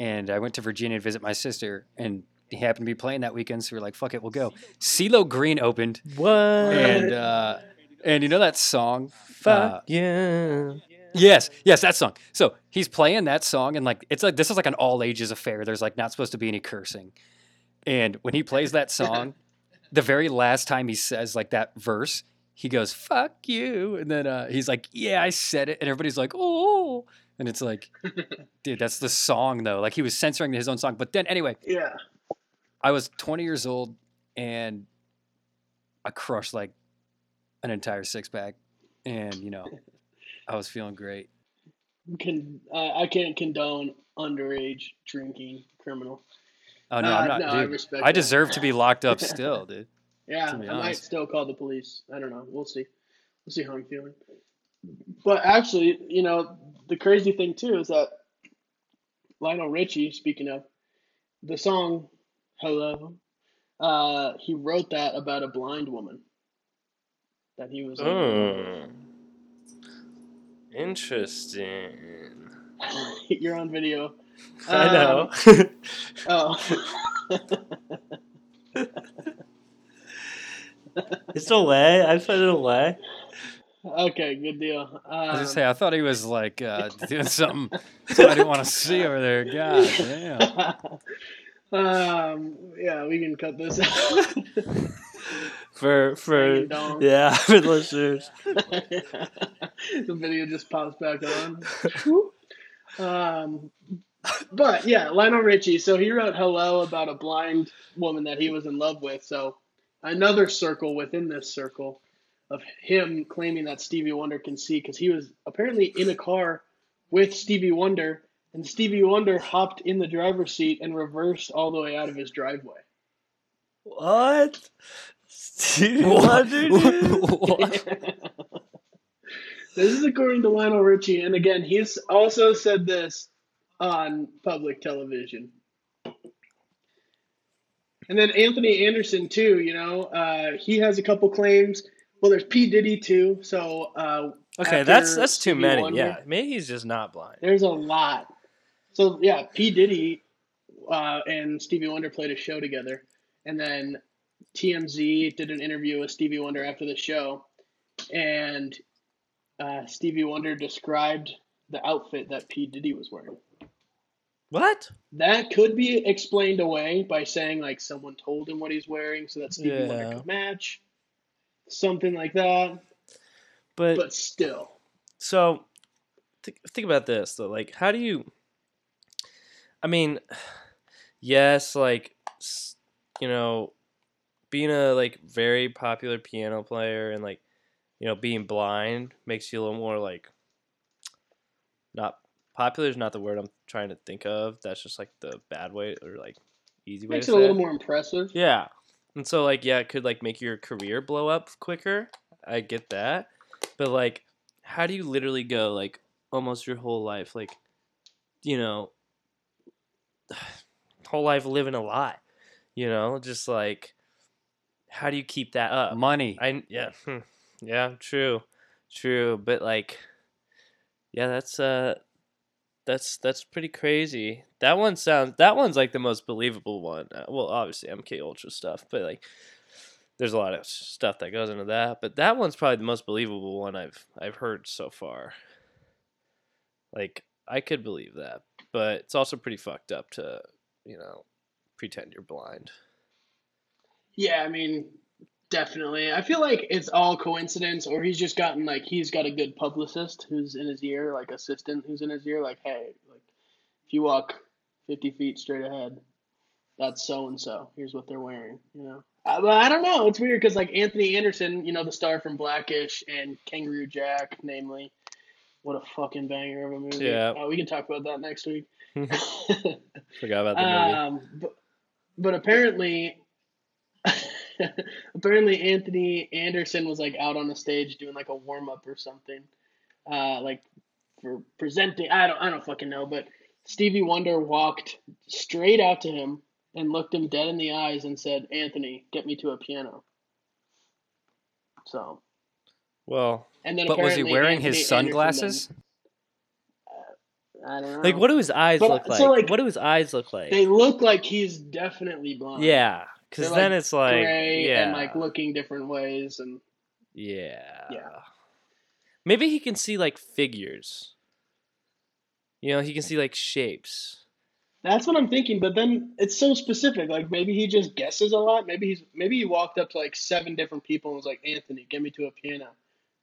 and I went to Virginia to visit my sister, and he happened to be playing that weekend, so we were like, "Fuck it, we'll go." CeeLo Green opened, What? and uh, and you know that song? Fuck Uh, yeah. Yes, yes, that song. So he's playing that song, and like it's like this is like an all ages affair. There's like not supposed to be any cursing, and when he plays that song, the very last time he says like that verse, he goes "fuck you," and then uh, he's like, "Yeah, I said it," and everybody's like, "Oh," and it's like, dude, that's the song though. Like he was censoring his own song. But then anyway, Yeah. I was 20 years old, and I crushed like an entire six pack, and you know, I was feeling great. Can uh, I can't condone underage drinking, criminal. Oh no, Uh, I'm not. no, I respect I, that. deserve to be locked up still, dude. Yeah, I might still call the police. I don't know. We'll see. We'll see how I'm feeling. But actually, you know, the crazy thing too is that Lionel Richie, speaking of the song "Hello," uh, he wrote that about a blind woman that he was. Mm. Interesting. You're on video. I know. Oh. it's a away. I put it a away. Okay, good deal. I Um, gonna say I thought he was like uh, doing something I didn't want to see over there. God damn. um, yeah, we can cut this out. For for yeah, for the listeners. the video just pops back on. um, but yeah, Lionel Richie. So he wrote "Hello" about a blind woman that he was in love with. So another circle within this circle of him claiming that Stevie Wonder can see because he was apparently in a car with Stevie Wonder, and Stevie Wonder hopped in the driver's seat and reversed all the way out of his driveway. What? Stevie Wonder. What? this is according to Lionel Richie, and again, he's also said this on public television. And then Anthony Anderson too. You know, uh, he has a couple claims. Well, there's P Diddy too. So uh, Okay, that's that's too many. Wonder, Yeah, maybe he's just not blind. there's a lot. So yeah, P Diddy uh, and Stevie Wonder played a show together, and then TMZ did an interview with Stevie Wonder after the show, and uh, Stevie Wonder described the outfit that P Diddy was wearing. What? That could be explained away by saying like someone told him what he's wearing so that Stevie Wonder Yeah. could match, something like that. But, But still, so think think about this though. Like, how do you? I mean, yes, like you know, being a like very popular piano player and like you know being blind makes you a little more like not popular is not the word I'm trying to think of. That's just like the bad way or like easy way makes it a little more impressive. Yeah. And so like yeah, it could like make your career blow up quicker. I get that. But like how do you literally go like almost your whole life like you know whole life living a lie, you know? Just like how do you keep that up? Money. I yeah. hmm, Yeah, true. True, but like yeah, that's uh that's that's pretty crazy. That one sounds that one's like the most believable one. Uh, well, obviously MK Ultra stuff, but like there's a lot of stuff that goes into that, but that one's probably the most believable one I've I've heard so far. Like I could believe that. but it's also pretty fucked up to, you know, pretend you're blind. Yeah, I mean, definitely. I feel like it's all coincidence, or he's just gotten like he's got a good publicist who's in his ear, like assistant who's in his ear, like, hey, like if you walk fifty feet straight ahead, that's so and so. Here's what they're wearing, you know. Uh, but I don't know. It's weird because like Anthony Anderson, you know, the star from Blackish and Kangaroo Jack, namely, what a fucking banger of a movie. Yeah. Uh, we can talk about that next week. Forgot about the movie. Um, but, but apparently, apparently Anthony Anderson was like out on the stage doing like a warm up or something, uh, like for presenting. I don't, I don't fucking know. But Stevie Wonder walked straight out to him and looked him dead in the eyes and said, "Anthony, get me to a piano." So, Well, and then But was he wearing Anthony his sunglasses? then- I don't know. like, what do his eyes But, look like? so, like, what do his eyes look like? They look like he's definitely blind. yeah, because then like, it's like, yeah, and like looking different ways and yeah, Yeah. Maybe he can see like figures. You know, he can see like shapes. that's what I'm thinking. But then it's so specific. Like maybe he just guesses a lot. Maybe he's maybe he walked up to like seven different people and was like, Anthony, get me to a piano.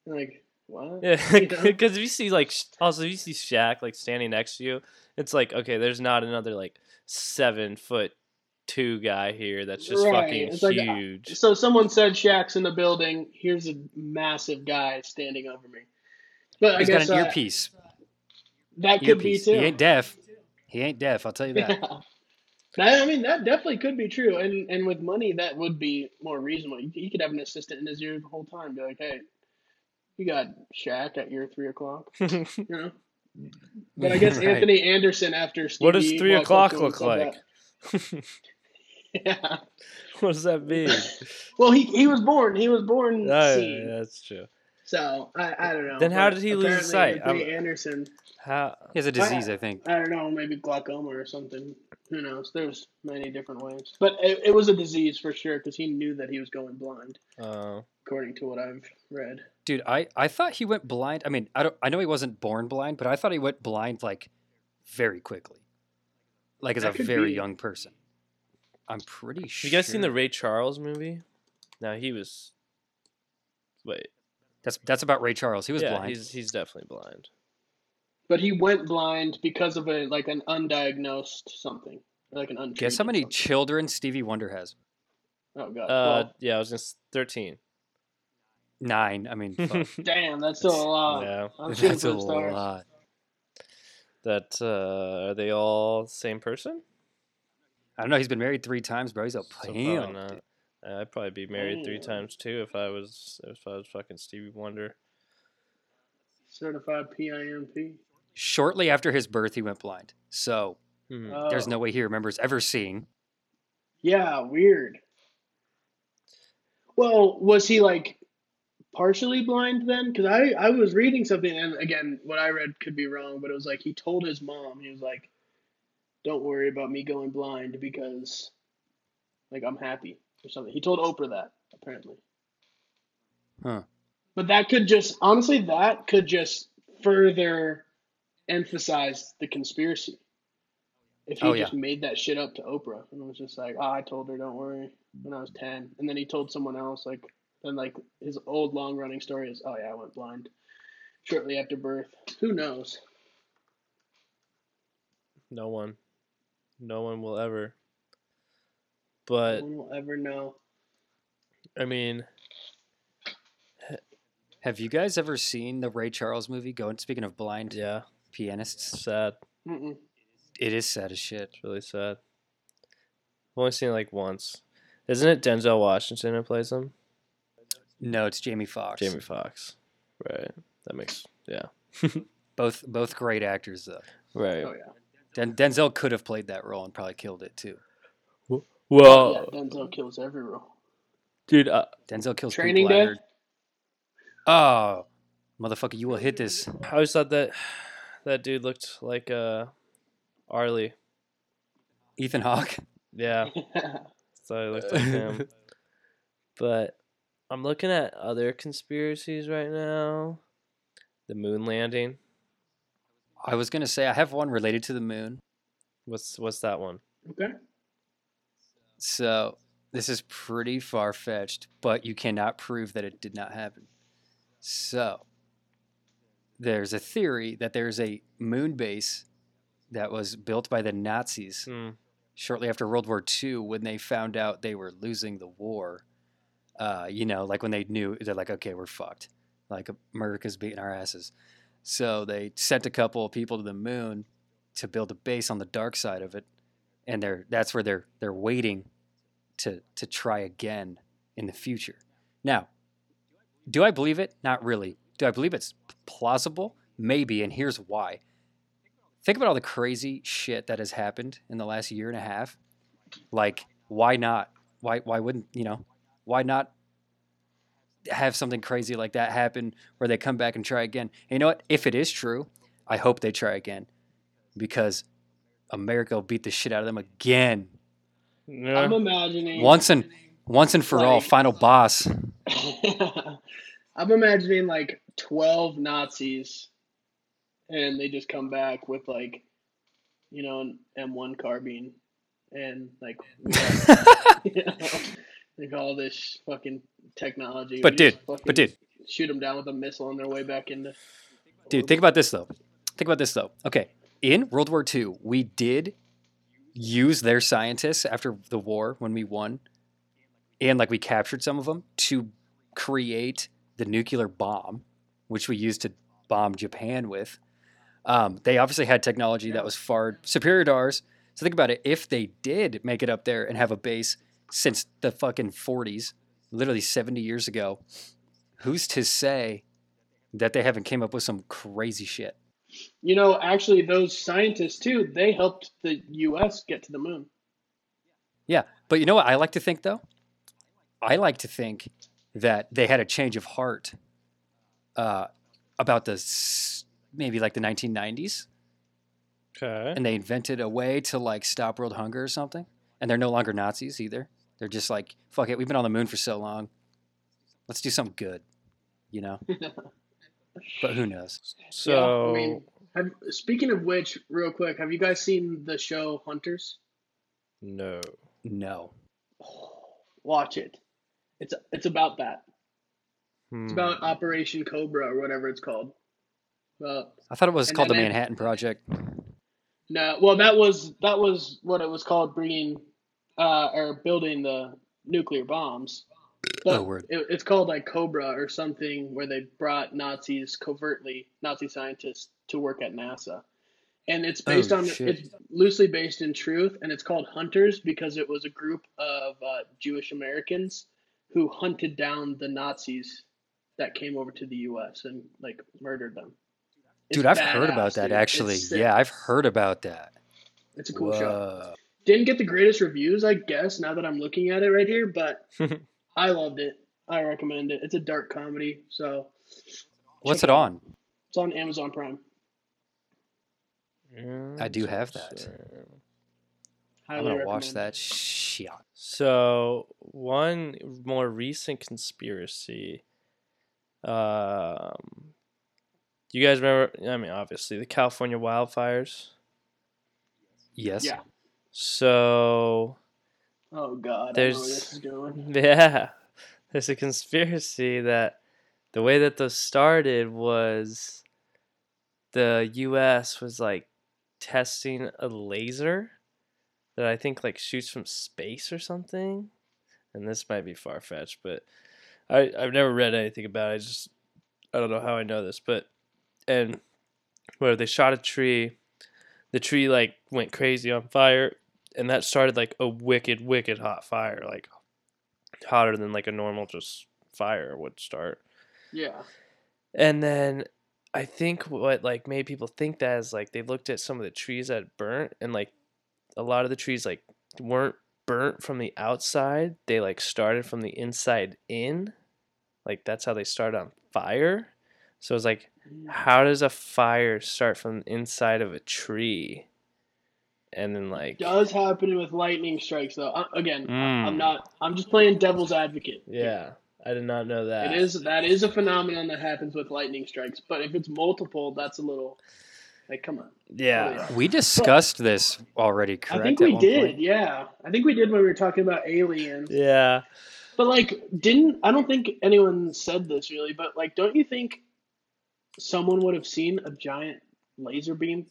And like what? Yeah, You know? because if you see like also if you see Shaq like standing next to you, it's like okay, there's not another like seven foot two guy here that's just Right, fucking it's like, uh, huge. So someone said Shaq's in the building. Here's a massive guy standing over me. But I He's got guess an uh, earpiece. that could be Earpiece. too. He ain't deaf. He ain't deaf. I'll tell you that. Yeah. I mean, that definitely could be true, and and with money, that would be more reasonable. You, could have an assistant in his ear the whole time, be like, "Hey, you got Shaq at your three o'clock," you know. But I guess Right. Anthony Anderson after Stevie what does three o'clock to him and look like? that- Yeah. what does that mean? Well, he he was born. He was born Oh, seeing. yeah, that's true. So I, I don't know. Then how did he lose his sight? Anthony I'm- Anderson. How? He has a disease, I think. I don't know, maybe glaucoma or something. Who knows? There's many different ways, but it, it was a disease for sure because he knew that he was going blind, Uh, according to what I've read. Dude, I, I thought he went blind. I mean, I don't I know he wasn't born blind, but I thought he went blind like very quickly. Like as That a very be. young person. I'm pretty sure. you guys seen the Ray Charles movie? Now he was. Wait, That's that's about Ray Charles. He was yeah, blind. he's he's definitely blind. But he went blind because of a like an undiagnosed something, like an untreated. Guess how many something. children Stevie Wonder has? Oh god. Uh, well, yeah, I was just thirteen. Nine. I mean, fuck. damn, that's still a lot. yeah, I'm that's for a stars. lot. that uh, are they all the same person? I don't know. He's been married three times, bro. He's a So pimp. not. Uh, I'd probably be married three times too if I was if I was fucking Stevie Wonder. Certified PIMP. Shortly after his birth, he went blind. So Mhm. Oh. there's no way he remembers ever seeing. Yeah, weird. Well, was he like partially blind then? Because I, I was reading something, and again, what I read could be wrong, but it was like he told his mom, he was like, don't worry about me going blind because, like, I'm happy or something. He told Oprah that, apparently. Huh. But that could just, honestly, that could just further emphasize the conspiracy. If he Oh, yeah. just made that shit up to Oprah and was just like, oh, I told her, don't worry, when I was 10. And then he told someone else, like, then, like, his old long running story is, oh, yeah, I went blind shortly after birth. Who knows? No one, no one will ever. But no one will ever know. I mean, Have you guys ever seen the Ray Charles movie? Going speaking of blind yeah, pianists, it's sad. Mm-mm. it is sad as shit. It's really sad. I've only seen it like once. Isn't it Denzel Washington who plays him? No, it's Jamie Foxx. Jamie Foxx. Right. That makes yeah. Both both great actors though. Right. Oh, yeah. Den- Denzel could have played that role and probably killed it too. yeah, Well, Denzel kills every role. dude, uh, Denzel kills Training Day? heard. Oh, motherfucker! You will hit this. I always thought that that dude looked like uh Arlie. Ethan Hawke. Yeah, so he looked like him. But I'm looking at other conspiracies right now. The moon landing. I was gonna say I have one related to the moon. What's what's that one? Okay. So this is pretty far fetched, but you cannot prove that it did not happen. So there's a theory that there's a moon base that was built by the Nazis Hmm. shortly after World War II when they found out they were losing the war. Uh, you know, like when they knew they're like, okay, we're fucked. Like America's beating our asses. So they sent a couple of people to the moon to build a base on the dark side of it, and they're that's where they're they're waiting to to try again in the future. Now, do I believe it? Not really. Do I believe it's plausible? Maybe, and here's why. Think about all the crazy shit that has happened in the last year and a half. Like, why not? Why why wouldn't you know? Why not have something crazy like that happen where they come back and try again? And you know what? If it is true, I hope they try again because America will beat the shit out of them again. Yeah. I'm imagining Once and once and for all, final boss. I'm imagining like 12 Nazis and they just come back with like you know an M1 carbine and like we you know, like all this fucking technology. But dude, but dude. shoot them down with a missile on their way back into Dude, think about this though. Think about this though. Okay, in World War II, we did use their scientists after the war when we won, and like we captured some of them to create the nuclear bomb, which we used to bomb Japan with. Um, they obviously had technology that was far superior to ours. So think about it. If they did make it up there and have a base since the fucking 40s, literally 70 years ago, who's to say that they haven't came up with some crazy shit? You know, actually, those scientists too, they helped the U.S. get to the moon. Yeah, but you know what I like to think though? I like to think that they had a change of heart uh, about the maybe like the 1990s, Okay. and they invented a way to like stop world hunger or something. And they're no longer Nazis either. They're just like, fuck it, we've been on the moon for so long. Let's do something good, you know. But who knows? So yeah, I mean, have, speaking of which, real quick, have you guys seen the show Hunters? no. No. Watch it. It's it's about that. Hmm. It's about Operation Cobra or whatever it's called. Well, I thought it was called the then- Manhattan Project. no, well that was that was what it was called, bringing uh, or building the nuclear bombs. But Oh, word. it, it's called like Cobra or something, where they brought Nazis covertly, Nazi scientists, to work at NASA, and it's based Oh, on shit. it's loosely based in truth, and it's called Hunters because it was a group of uh, Jewish Americans who hunted down the Nazis that came over to the U.S. and like murdered them. It's Dude, I've heard about badass, that dude. actually. Yeah, I've heard about that. It's a cool show. Whoa. Didn't get the greatest reviews, I guess, now that I'm looking at it right here, but I loved it. I recommend it. It's a dark comedy, so What's it out. on? It's on Amazon Prime. I do have that. Highly I'm gonna watch that shit. So one more recent conspiracy. Um, you guys remember? I mean, obviously the California wildfires. Yes. Yeah. So Oh God, I know There's- where this is going. yeah, there's a conspiracy that the way that those started was the U.S. was like testing a laser that I think like shoots from space or something. And this might be far fetched, but I I've never read anything about it. I just I don't know how I know this, but and where they shot a tree, the tree like went crazy on fire, and that started like a wicked wicked hot fire, like hotter than like a normal just fire would start. Yeah. And then I think what like made people think that is like they looked at some of the trees that burnt and like a lot of the trees like weren't burnt from the outside. They like started from the inside in. Like that's how they started on fire. So it's like mm. how does a fire start from the inside of a tree? And then like Does happen with lightning strikes though. Uh, again, I'm Mm. not. I'm just playing devil's advocate. Yeah. I did not know that. It is that is a phenomenon that happens with lightning strikes, but if it's multiple, that's a little. Like, come on. Yeah. We discussed this already, correct? I think we did. point? Yeah, I think we did when we were talking about aliens. Yeah. But like, didn't I don't think anyone said this really, but like, don't you think someone would have seen a giant laser beam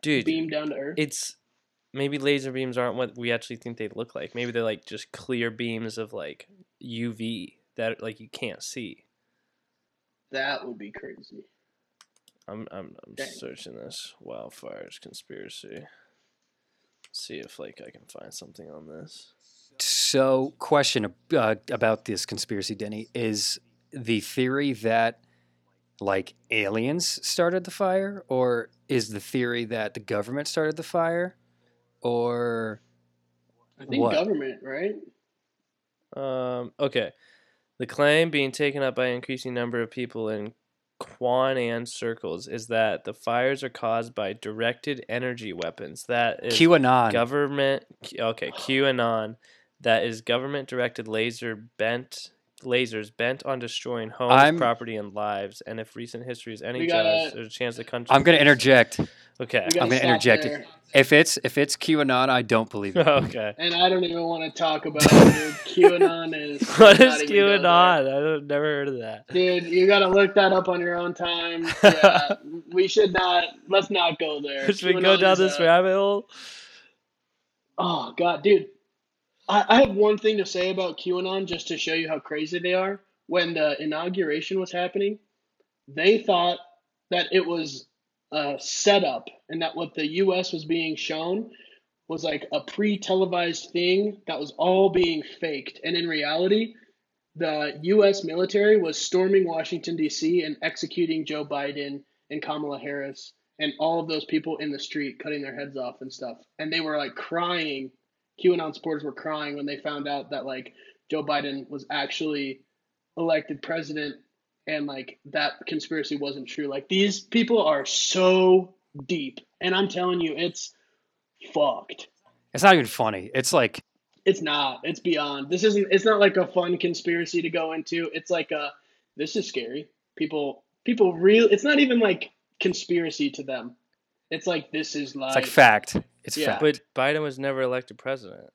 Dude, beam down to Earth? it's maybe laser beams aren't what we actually think they look like. Maybe they're like just clear beams of like UV that like you can't see. that would be crazy. I'm I'm, I'm Dang. searching this wildfires conspiracy. See if like I can find something on this. So, question uh, about this conspiracy, Denny, is the theory that like aliens started the fire, or is the theory that the government started the fire, or I think What? government, right? Um, okay. The claim being taken up by an increasing number of people in QAnon circles is that the fires are caused by directed energy weapons. That is QAnon? government. Okay, QAnon. That is government directed laser bent lasers bent on destroying homes, I'm- property, and lives. And if recent history is any We judge, gotta- there's a chance the country. I'm going to interject. Okay. I'm gonna interject there. If it's if it's QAnon, I don't believe it. okay. And I don't even want to talk about it, dude. QAnon is. What not is even go QAnon? I've never heard of that. Dude, you gotta look that up on your own time. Yeah, we should not. Let's not go there. Should we go down this a- rabbit hole? Oh god, dude. I, I have one thing to say about QAnon just to show you how crazy they are. When the inauguration was happening, they thought that it was a setup and that what the US was being shown was like a pre-televised thing that was all being faked. And in reality, the US military was storming Washington D.C. and executing Joe Biden and Kamala Harris and all of those people in the street cutting their heads off and stuff. And they were like crying. QAnon supporters were crying when they found out that like Joe Biden was actually elected president and like that conspiracy wasn't true. Like these people are so deep. And I'm telling you, it's fucked. It's not even funny. It's like It's not. It's beyond. This isn't it's not like a fun conspiracy to go into. It's like a this is scary. People people real it's not even like conspiracy to them. It's like this is life. it's like fact. It's Yeah. fact. But Biden was never elected president.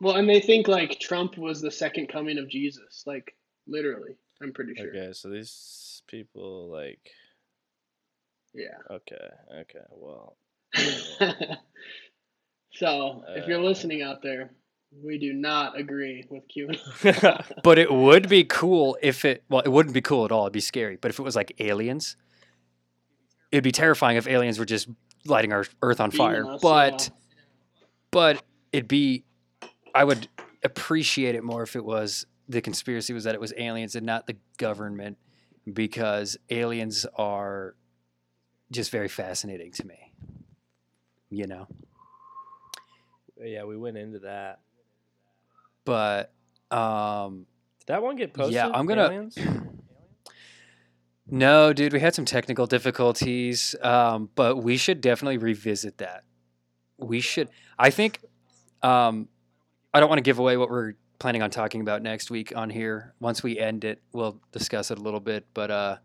Well, and they think like Trump was the second coming of Jesus. Like literally. I'm pretty sure. Okay, so these people like Yeah. okay, okay, well, so, if you're Uh, listening out there, we do not agree with Q. But it would be cool if it well, it wouldn't be cool at all. It'd be scary. But if it was like aliens, it'd be terrifying if aliens were just lighting our Earth on fire. Us, but yeah. but it'd be I would appreciate it more if it was the conspiracy was that it was aliens and not the government because aliens are just very fascinating to me. You know. yeah, we went into that. But um Did that one get posted? Yeah, I'm gonna- Aliens? No, dude, we had some technical difficulties, um, but we should definitely revisit that. We should. I think. Um, I don't want to give away what we're planning on talking about next week on here. Once we end it, we'll discuss it a little bit. But uh,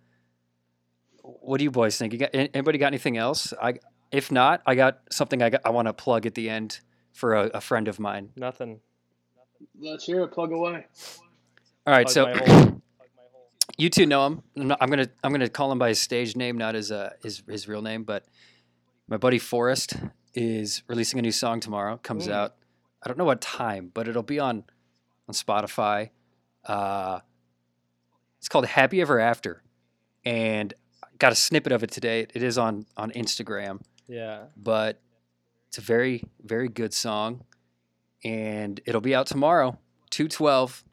what do you boys think? You got anybody got anything else? I if not, I got something I got, I want to plug at the end for a, a friend of mine. Nothing. Let's hear it. Plug away. All right, Plug so my hole. Plug my hole. you two know him. I'm, not- I'm gonna I'm gonna call him by his stage name, not his uh his his real name. But my buddy Forrest is releasing a new song tomorrow. Comes Mm. out. I don't know what time, but it'll be on on Spotify. Uh, it's called Happy Ever After, and I got a snippet of it today. It is on on Instagram, Yeah. but it's a very very good song, and it'll be out tomorrow, two twelve.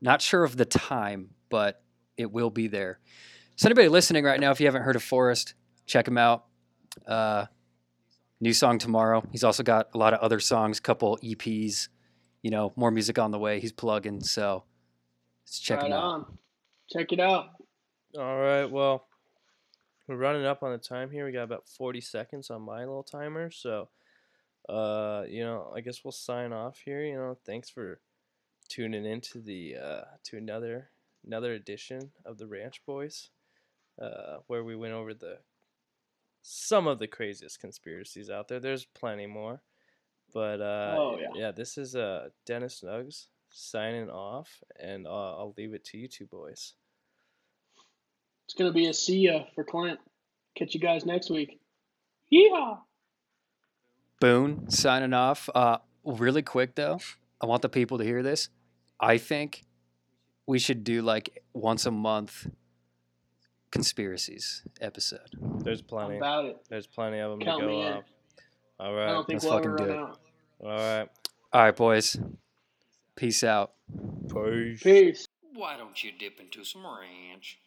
Not sure of the time, but it will be there. So anybody listening right now, if you haven't heard of Forrest, check him out. Uh, new song tomorrow. He's also got a lot of other songs, couple EPs, you know, more music on the way. He's plugging, so let's check right him out. on. Check it out. All right. Well, we're running up on the time here. We got about 40 seconds on my little timer. So, uh, you know, I guess we'll sign off here. You know, thanks for tuning into the uh, to another another edition of the Ranch Boys, uh, where we went over the some of the craziest conspiracies out there. There's plenty more, but uh, Oh, yeah. this is uh Dennis Nugs signing off, and uh, I'll leave it to you two boys. It's gonna be a see ya for Clint. Catch you guys next week. Yeehaw! Boone signing off. Uh, really quick though, I want the people to hear this. I think we should do like once a month conspiracies episode. There's plenty. about it. There's plenty of them Count to go me in. off. All I don't think let's we'll ever fucking run do it. out. all right. All right, boys. Peace out. Peace. Peace. Why don't you dip into some ranch?